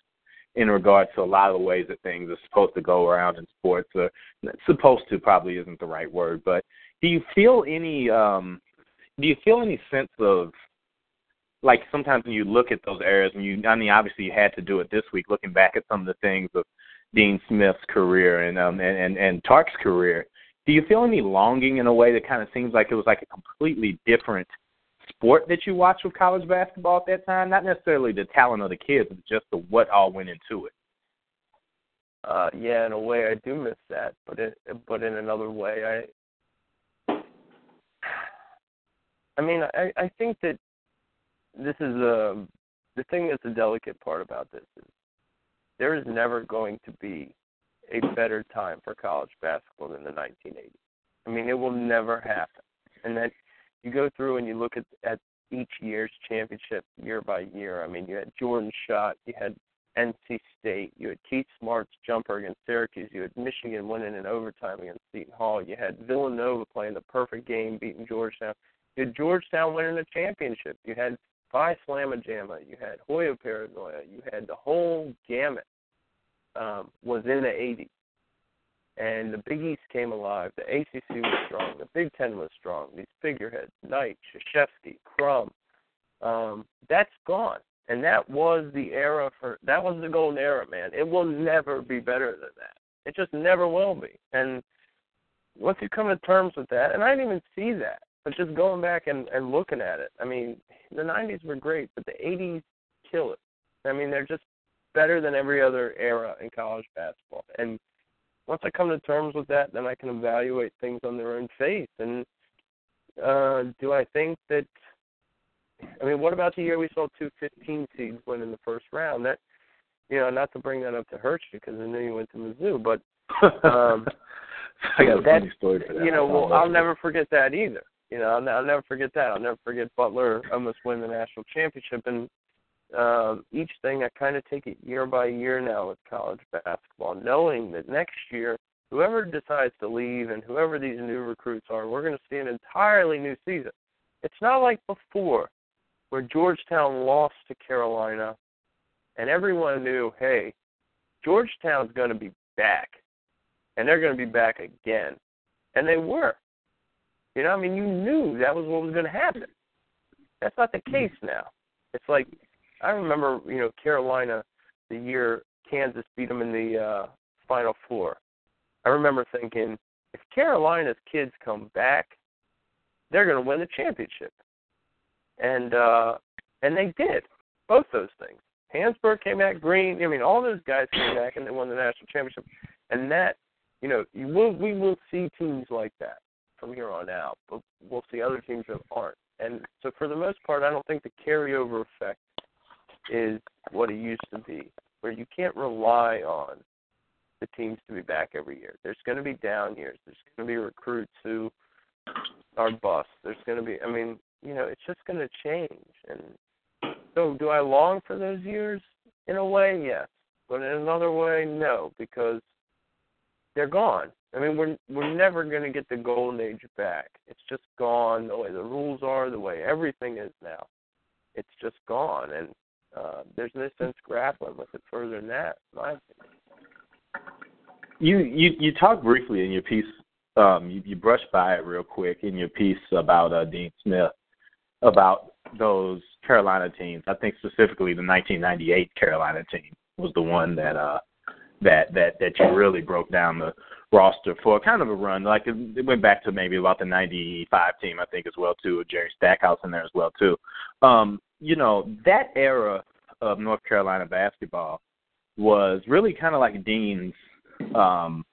in regards to a lot of the ways that things are supposed to go around in sports. Or supposed to probably isn't the right word, but do you feel any um do you feel any sense of like sometimes when you look at those areas and you I mean obviously you had to do it this week looking back at some of the things of Dean Smith's career and um and, and, and Tark's career, do you feel any longing in a way that kind of seems like it was like a completely different sport that you watched with college basketball at that time? Not necessarily the talent of the kids, but just the what all went into it. Uh, yeah, in a way, I do miss that, but it, but in another way, I, I mean, I, I think that this is a um, the thing that's a delicate part about this is there is never going to be a better time for college basketball than the 1980s. I mean, it will never happen. And then you go through and you look at at each year's championship year by year. I mean, you had Jordan Shot, you had NC State, you had Keith Smart's jumper against Syracuse, you had Michigan winning in overtime against Seton Hall, you had Villanova playing the perfect game, beating Georgetown, you had Georgetown winning the championship, you had Phi Slama you had Hoya Paranoia, you had the whole gamut um, was in the 80s. And the Big East came alive. The ACC was strong. The Big Ten was strong. These figureheads, Knight, Krzyzewski, Crum, um, that's gone. And that was the era for that was the golden era, man. It will never be better than that. It just never will be. And once you come to terms with that, and I didn't even see that, but just going back and, and looking at it, I mean, the 90s were great, but the 80s kill it. I mean, they're just better than every other era in college basketball. And once I come to terms with that, then I can evaluate things on their own face. And uh, do I think that? I mean, what about the year we saw two 15 seeds win in the first round? That, you know, not to bring that up to hurt you because I know you went to Mizzou, but um, I got a that, funny story for that. You know, well, I'll never forget that either. You know, I'll, I'll never forget that. I'll never forget Butler almost win the national championship, and um, each thing I kind of take it year by year now with college basketball, knowing that next year, whoever decides to leave and whoever these new recruits are, we're going to see an entirely new season. It's not like before, where Georgetown lost to Carolina, and everyone knew, hey, Georgetown's going to be back, and they're going to be back again, and they were. You know, I mean, you knew that was what was going to happen. That's not the case now. It's like I remember, you know, Carolina the year Kansas beat them in the uh, Final Four. I remember thinking, if Carolina's kids come back, they're going to win the championship. And uh, and they did both those things. Hansbrough came back, Green. I mean, all those guys came back and they won the national championship. And that, you know, you will we will see teams like that from here on out, but we'll see other teams that aren't. And so, for the most part, I don't think the carryover effect is what it used to be, where you can't rely on the teams to be back every year. There's going to be down years. There's going to be recruits who are bust. There's going to be, I mean, you know, it's just going to change. And so, do I long for those years? In a way, yes, but in another way, no, because they're gone. I mean, we're we're never going to get the golden age back. It's just gone. The way the rules are, the way everything is now, it's just gone. And uh, there's no sense grappling with it further than that. my. You you you talked briefly in your piece. Um, you, you brushed by it real quick in your piece about uh, Dean Smith about those Carolina teams. I think specifically the 1998 Carolina team was the one that uh that that that you really broke down the roster for kind of a run. Like it, it went back to maybe about the '95 team, I think, as well too. Jerry Stackhouse in there as well too. Um, you know, that era of North Carolina basketball was really kind of like Dean's um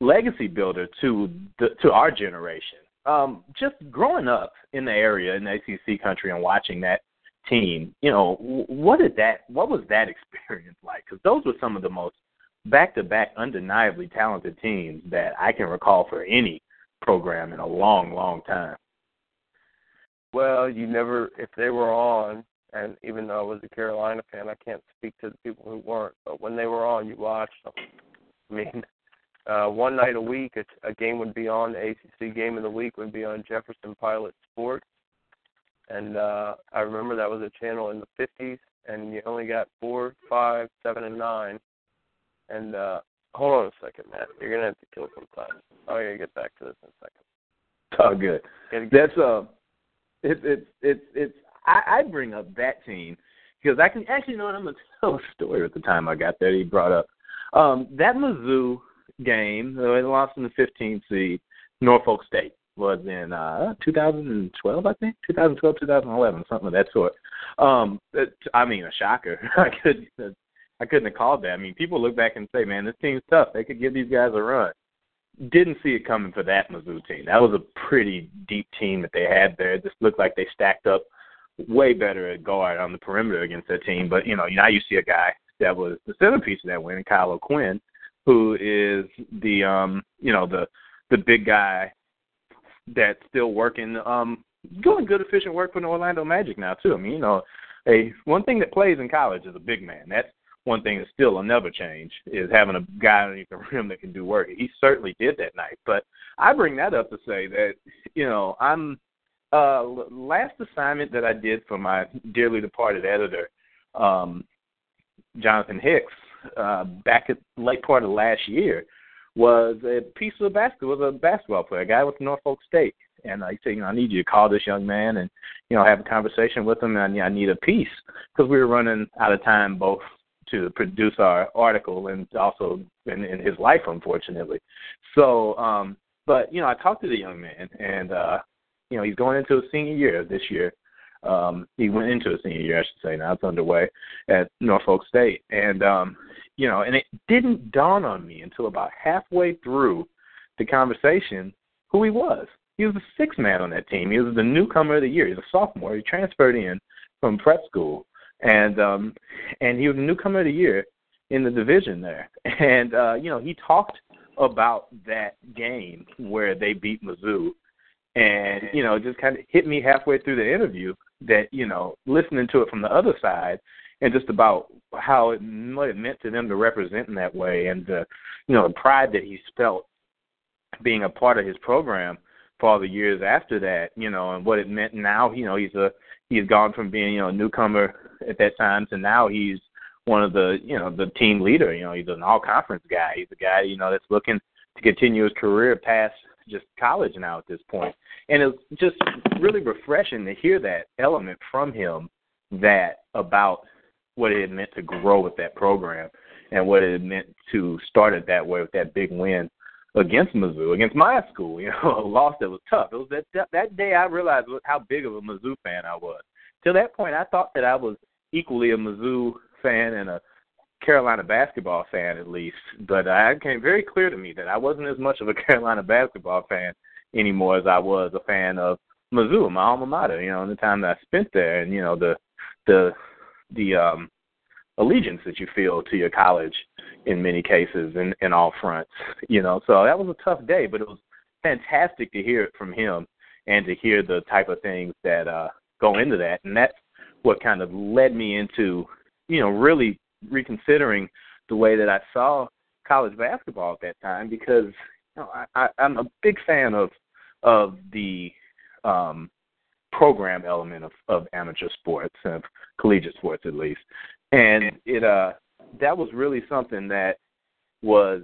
legacy builder to the, to our generation. Um, just growing up in the area in the ACC country and watching that team, you know, what did that what was that experience like? Because those were some of the most back-to-back undeniably talented teams that I can recall for any program in a long, long time. Well, you never if they were on, and even though I was a Carolina fan, I can't speak to the people who weren't. But when they were on, you watched them. I mean, uh, one night a week, a, a game would be on. The ACC game of the week would be on Jefferson Pilot Sports, and uh, I remember that was a channel in the 50s, and you only got four, five, seven, and nine. And uh, hold on a second, Matt. You're gonna have to kill some time. I gotta get back to this in a second. Oh, good. That's uh, it's it's it's. I, I bring up that team because I can actually know what I'm gonna tell a story at the time I got there. He brought up um that Mizzou game. They lost in the 15th seed. Norfolk State was in uh 2012, I think, 2012, 2011, something of that sort. Um, it, I mean, a shocker. I could I couldn't have called that. I mean, people look back and say, man, this team's tough. They could give these guys a run. Didn't see it coming for that Mizzou team. That was a pretty deep team that they had there. It just looked like they stacked up way better at guard on the perimeter against that team. But you know, now you see a guy that was the centerpiece of that win, Kyle O'Quinn, who is the um, you know, the the big guy that's still working, um, doing good efficient work for the Orlando Magic now too. I mean, you know, a one thing that plays in college is a big man. That's one thing that still will never change is having a guy underneath the rim that can do work. He certainly did that night. But I bring that up to say that you know I'm uh last assignment that I did for my dearly departed editor, um, Jonathan Hicks, uh, back at late part of last year, was a piece of basketball was a basketball player, a guy with Norfolk State. And I said, you know, I need you to call this young man and, you know, have a conversation with him. And I need a piece because we were running out of time both to produce our article and also in, in his life, unfortunately. So, um, but you know, I talked to the young man, and uh, you know, he's going into a senior year this year. Um, he went into a senior year, I should say. Now it's underway at Norfolk State, and um, you know, and it didn't dawn on me until about halfway through the conversation who he was. He was the sixth man on that team. He was the newcomer of the year. He's a sophomore. He transferred in from prep school, and um and he was a newcomer of the year in the division there. And uh, you know, he talked about that game where they beat Mizzou and, you know, just kind of hit me halfway through the interview that, you know, listening to it from the other side and just about how it, what it meant to them to represent in that way and the you know, the pride that he's felt being a part of his program for all the years after that, you know, and what it meant now, you know, he's a he's gone from being, you know, a newcomer at that time to now he's one of the, you know, the team leader. You know, he's an all conference guy. He's a guy, you know, that's looking to continue his career past just college now at this point. And it's just really refreshing to hear that element from him that about what it meant to grow with that program and what it meant to start it that way with that big win against Mizzou, against my school. You know, a loss that was tough. It was that, that day I realized how big of a Mizzou fan I was. Till that point, I thought that I was equally a Mizzou fan and a Carolina basketball fan at least. But uh, it became very clear to me that I wasn't as much of a Carolina basketball fan anymore as I was a fan of Mizzou, my alma mater. You know, in the time that I spent there, and you know the the the um allegiance that you feel to your college in many cases in, in all fronts. You know, so that was a tough day, but it was fantastic to hear it from him and to hear the type of things that uh go into that. And that's what kind of led me into, you know, really reconsidering the way that I saw college basketball at that time because you know, I, I, I'm a big fan of of the um program element of, of amateur sports, of collegiate sports at least. And it uh that was really something that was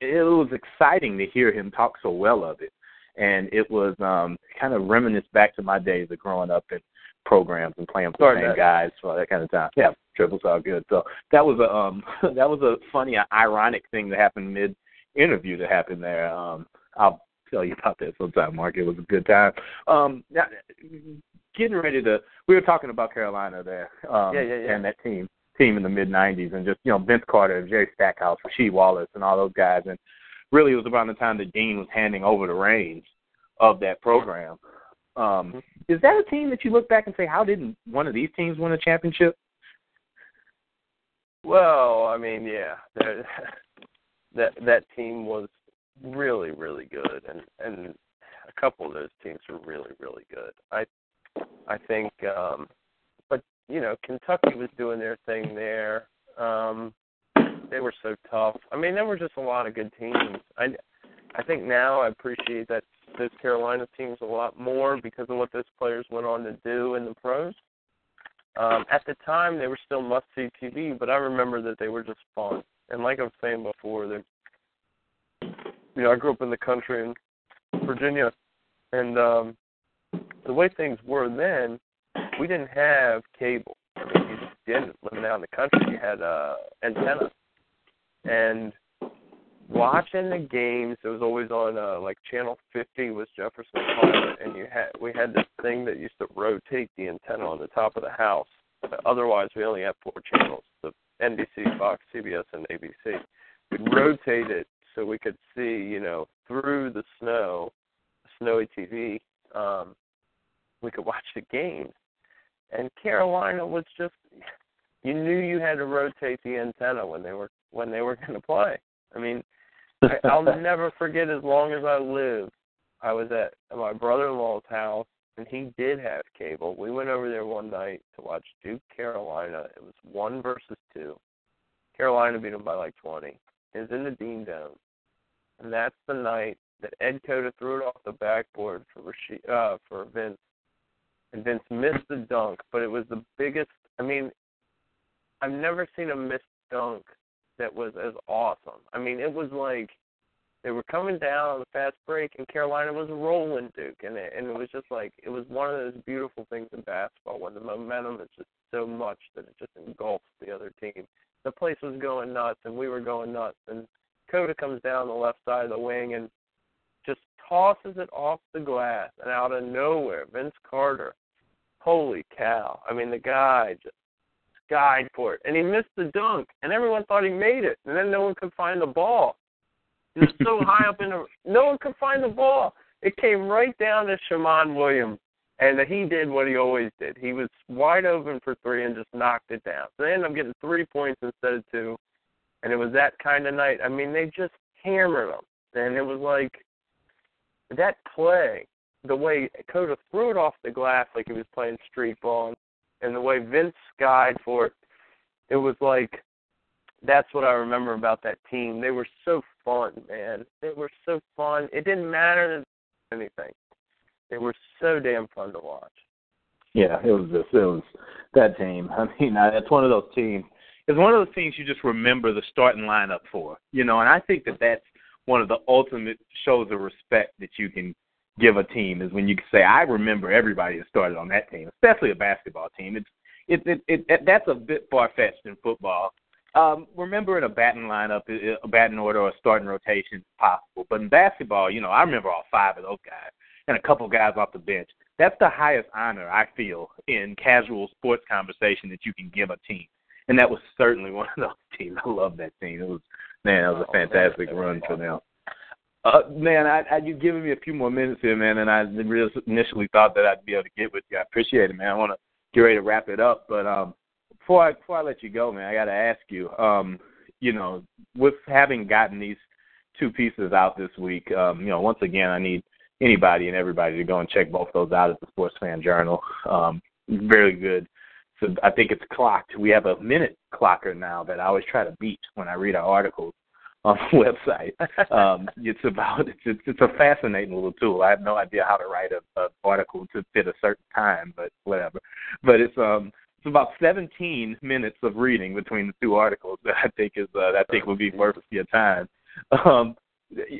it was exciting to hear him talk so well of it. And it was um kind of reminisce back to my days of growing up in programs and playing with the same guys for that kind of time. Yeah, triples all good. So that was a um that was a funny ironic thing that happened mid interview that happened there. Um I'll tell you about that sometime, Mark. It was a good time. Um now, getting ready to we were talking about Carolina there. Um yeah, yeah, yeah. and that team team in the mid nineties and just, you know, Vince Carter, Jerry Stackhouse, Rasheed Wallace and all those guys and really it was around the time that Dean was handing over the reins of that program. Um, is that a team that you look back and say, how didn't one of these teams win a championship? Well, I mean, yeah, that that that team was really, really good, and and a couple of those teams were really, really good. I I think, um, but you know, Kentucky was doing their thing there. Um, so tough. I mean, there were just a lot of good teams. I I think now I appreciate that those Carolina teams a lot more because of what those players went on to do in the pros. Um, at the time, they were still must see TV, but I remember that they were just fun. And like I was saying before, they, you know, I grew up in the country in Virginia, and um, the way things were then, we didn't have cable. I mean, you didn't living out in the country. You had uh, antenna, and watching the games, it was always on uh, like channel 50 was Jefferson Pilot, and you had we had this thing that used to rotate the antenna on the top of the house. Otherwise, we only had four channels: the NBC, Fox, CBS, and ABC. We'd rotate it so we could see, you know, through the snow, snowy TV. Um, we could watch the games, and Carolina was just. You knew you had to rotate the antenna when they were when they were going to play. I mean, I, I'll never forget as long as I live. I was at my brother-in-law's house, and he did have cable. We went over there one night to watch Duke Carolina. It was one versus two. Carolina beat them by like 20. It was in the Dean Dome, and that's the night that Ed Cota threw it off the backboard for Rasheed, uh, for Vince, and Vince missed the dunk, but it was the biggest. I mean, I've never seen a missed dunk that was as awesome. I mean, it was like they were coming down on the fast break, and Carolina was rolling Duke, and it, and it was just like it was one of those beautiful things in basketball when the momentum is just so much that it just engulfs the other team. The place was going nuts, and we were going nuts, and Cota comes down the left side of the wing and just tosses it off the glass, and out of nowhere, Vince Carter. Holy cow! I mean, the guy just guide for it, and he missed the dunk, and everyone thought he made it, and then no one could find the ball. He was so high up in the, no one could find the ball. It came right down to Shammond Williams, and that he did what he always did. He was wide open for three and just knocked it down. So they ended up getting three points instead of two, and it was that kind of night. I mean, they just hammered them, and it was like that play, the way Cota threw it off the glass like he was playing street ball, and the way Vince skied for it, it was like that's what I remember about that team. They were so fun, man. They were so fun. It didn't matter anything. They were so damn fun to watch. Yeah, it was just it was that team. I mean, it's one of those teams. It's one of those teams you just remember the starting lineup for, you know. And I think that that's one of the ultimate shows of respect that you can give a team is when you can say, I remember everybody that started on that team, especially a basketball team. It's it it, it, it that's a bit far fetched in football. Um, remembering a batting lineup, a batting order, or a starting rotation is possible. But in basketball, you know, I remember all five of those guys and a couple guys off the bench. That's the highest honor I feel in casual sports conversation that you can give a team. And that was certainly one of those teams. I love that team. It was man, it was a oh, fantastic run for them. Uh, man, I, I you giving me a few more minutes here, man, and I really initially thought that I'd be able to get with you. I appreciate it, man. I want to get ready to wrap it up, but um, before I before I let you go, man, I got to ask you, um, you know, with having gotten these two pieces out this week, um, you know, once again, I need anybody and everybody to go and check both those out at the Sports Fan Journal. Um, very good. So I think it's clocked. We have a minute clocker now that I always try to beat when I read our articles on the website. Um, it's about it's, it's a fascinating little tool. I have no idea how to write a, a article to fit a certain time, but whatever. But it's um it's about 17 minutes of reading between the two articles that I think is uh, that I think would be worth your time. Um,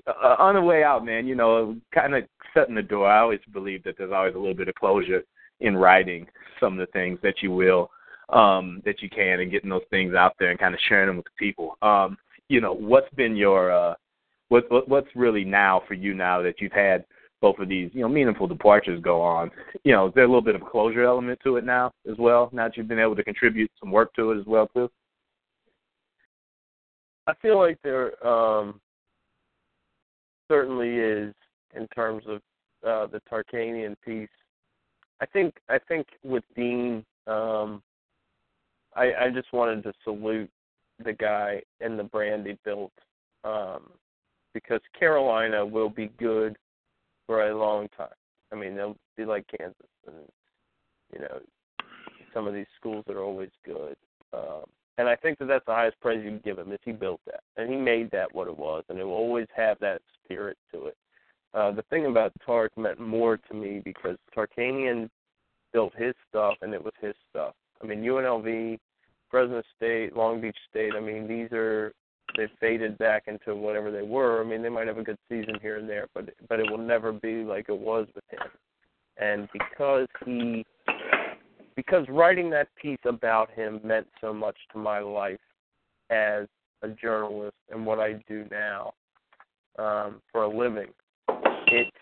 uh, on the way out, man, you know, kind of setting the door. I always believe that there's always a little bit of closure in writing some of the things that you will, um, that you can, and getting those things out there and kind of sharing them with the people. Um, you know, what's been your uh, what, what what's really now for you now that you've had both of these, you know, meaningful departures go on. You know, is there a little bit of closure element to it now as well? Now that you've been able to contribute some work to it as well, too. I feel like there, um, certainly is in terms of uh, the Tarkanian piece. I think I think with Dean, um, I, I just wanted to salute the guy and the brand he built um, because Carolina will be good for a long time. I mean, they'll be like Kansas, and you know, some of these schools that are always good. Um, and I think that that's the highest praise you can give him is he built that and he made that what it was, and it will always have that spirit to it. Uh, the thing about Tark meant more to me because Tarkanian built his stuff and it was his stuff. I mean, UNLV, Fresno State, Long Beach State. I mean, these are they've faded back into whatever they were. I mean, they might have a good season here and there, but but it will never be like it was with him. And because he because writing that piece about him meant so much to my life as a journalist and what I do now um, for a living, it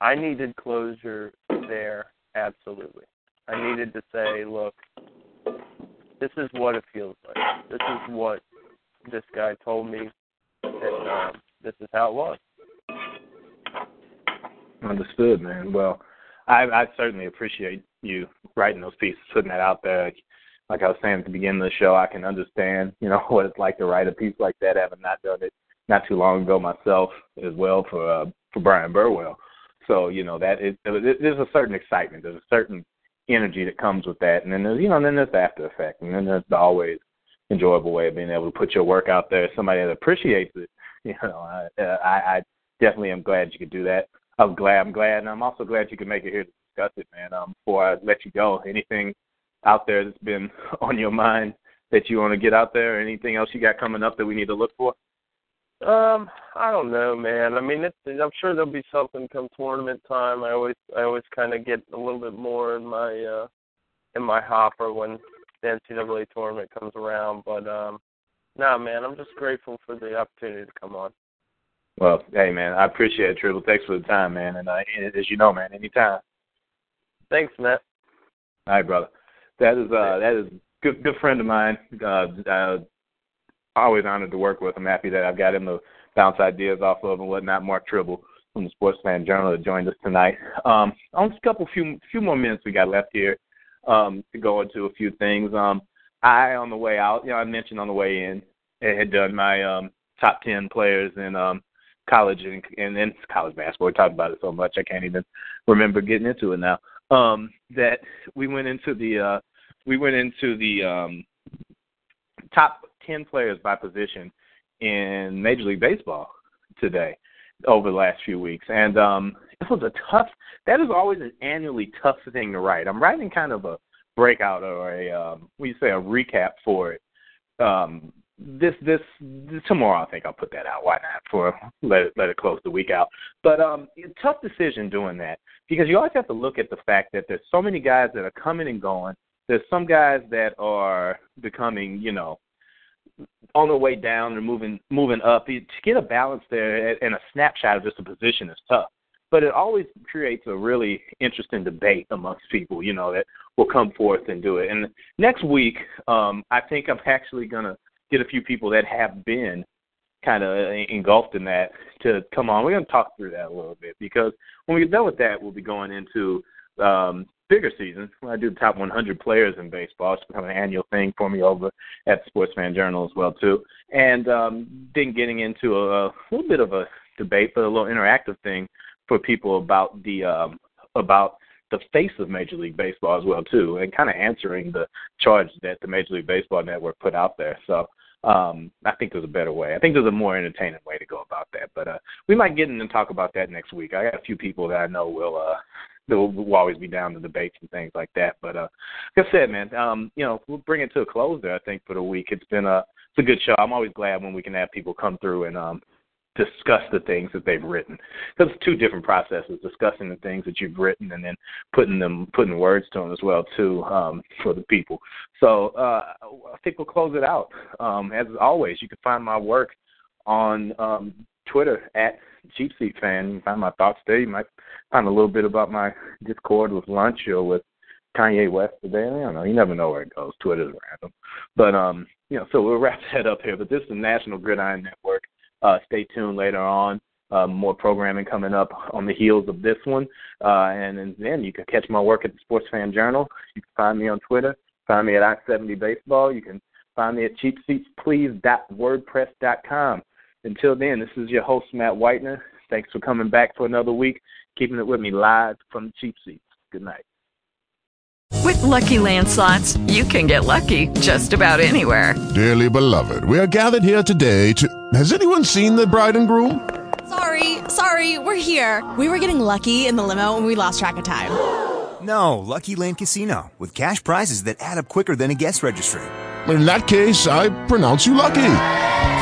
I needed closure there absolutely. I needed to say, look, this is what it feels like. This is what this guy told me, and um, this is how it was. Understood, man. Well, I, I certainly appreciate you writing those pieces, putting that out there. Like I was saying at the beginning of the show, I can understand, you know, what it's like to write a piece like that, having not done it not too long ago myself as well for uh, for Bryan Burwell. So you know that is there's a certain excitement, there's a certain energy that comes with that, and then there's you know then there's the after effect, and then there's the always enjoyable way of being able to put your work out there. Somebody that appreciates it, you know, I, I, I definitely am glad you could do that. I'm glad, I'm glad, and I'm also glad you could make it here to discuss it, man. Um, before I let you go, anything out there that's been on your mind that you want to get out there? Anything else you got coming up that we need to look for? Um, I don't know, man. I mean, it's, I'm sure there'll be something come tournament time. I always, I always kind of get a little bit more in my, uh, in my hopper when the NCAA tournament comes around. But um, nah, man, I'm just grateful for the opportunity to come on. Well, hey, man, I appreciate it, Trible. Thanks for the time, man. And uh, as you know, man, anytime. Thanks, Matt. All right, brother. That is uh, that is good good friend of mine. Uh, uh, always honored to work with. I'm happy that I've got him to bounce ideas off of and whatnot. Mark Trible from the Sports Fan Journal that joined us tonight. Um, on a couple few few more minutes we got left here um, to go into a few things. Um, I on the way out, you know, I mentioned on the way in, I had done my um, top ten players in um, college and, and college basketball. We talked about it so much I can't even remember getting into it now. Um, that we went into the uh, we went into the um, top 10 players by position in Major League Baseball today over the last few weeks. And um, it was a tough, that is always an annually tough thing to write. I'm writing kind of a breakout or a, um, you say, a recap for it. Um, this, this, this tomorrow, I think I'll put that out. Why not? For let it, let it close the week out. But um, tough decision doing that because you always have to look at the fact that there's so many guys that are coming and going. There's some guys that are becoming, you know, on the way down and moving moving up. To get a balance there and a snapshot of just a position is tough. But it always creates a really interesting debate amongst people, you know, that will come forth and do it. And next week, um, I think I'm actually gonna get a few people that have been kind of engulfed in that to come on. We're going to talk through that a little bit because when we get done with that, we'll be going into um, bigger season. When I do the top 100 players in baseball. It's become an annual thing for me over at the Sports Fan Journal as well too. And um, then getting into a, a little bit of a debate, but a little interactive thing for people about the um, about the face of Major League Baseball as well too, and kind of answering the charge that the Major League Baseball Network put out there. So um, I think there's a better way. I think there's a more entertaining way to go about that. But uh, we might get in and talk about that next week. I got a few people that I know will uh, will, will always be down to debates and things like that. But uh, like I said, man, um, you know, we'll bring it to a close there. I think for the week, it's been a it's a good show. I'm always glad when we can have people come through and um, discuss the things that they've written because it's two different processes: discussing the things that you've written and then putting them putting words to them as well too um, for the people. So uh, I think we'll close it out. Um, as always, you can find my work on um, Twitter at Cheap Seat Fan. You can find my thoughts there. You might find a little bit about my discord with lunch or with Kanye West today. I don't know. You never know where it goes. Twitter's random. But um, you know, so we'll wrap that up here. But this is the National Gridiron Network. Uh, stay tuned later on. uh, more programming coming up on the heels of this one. Uh, and, and then you can catch my work at the Sports Fan Journal. You can find me on Twitter. Find me at I-70 Baseball. You can find me at cheapseatsplease.wordpress.com. Until then, this is your host, Matt Whitener. Thanks for coming back for another week, keeping it with me live from the cheap seats. Good night. With Lucky Land slots, you can get lucky just about anywhere. Dearly beloved, we are gathered here today to. Has anyone seen the bride and groom? Sorry, sorry, we're here. We were getting lucky in the limo and we lost track of time. No, Lucky Land Casino, with cash prizes that add up quicker than a guest registry. In that case, I pronounce you lucky.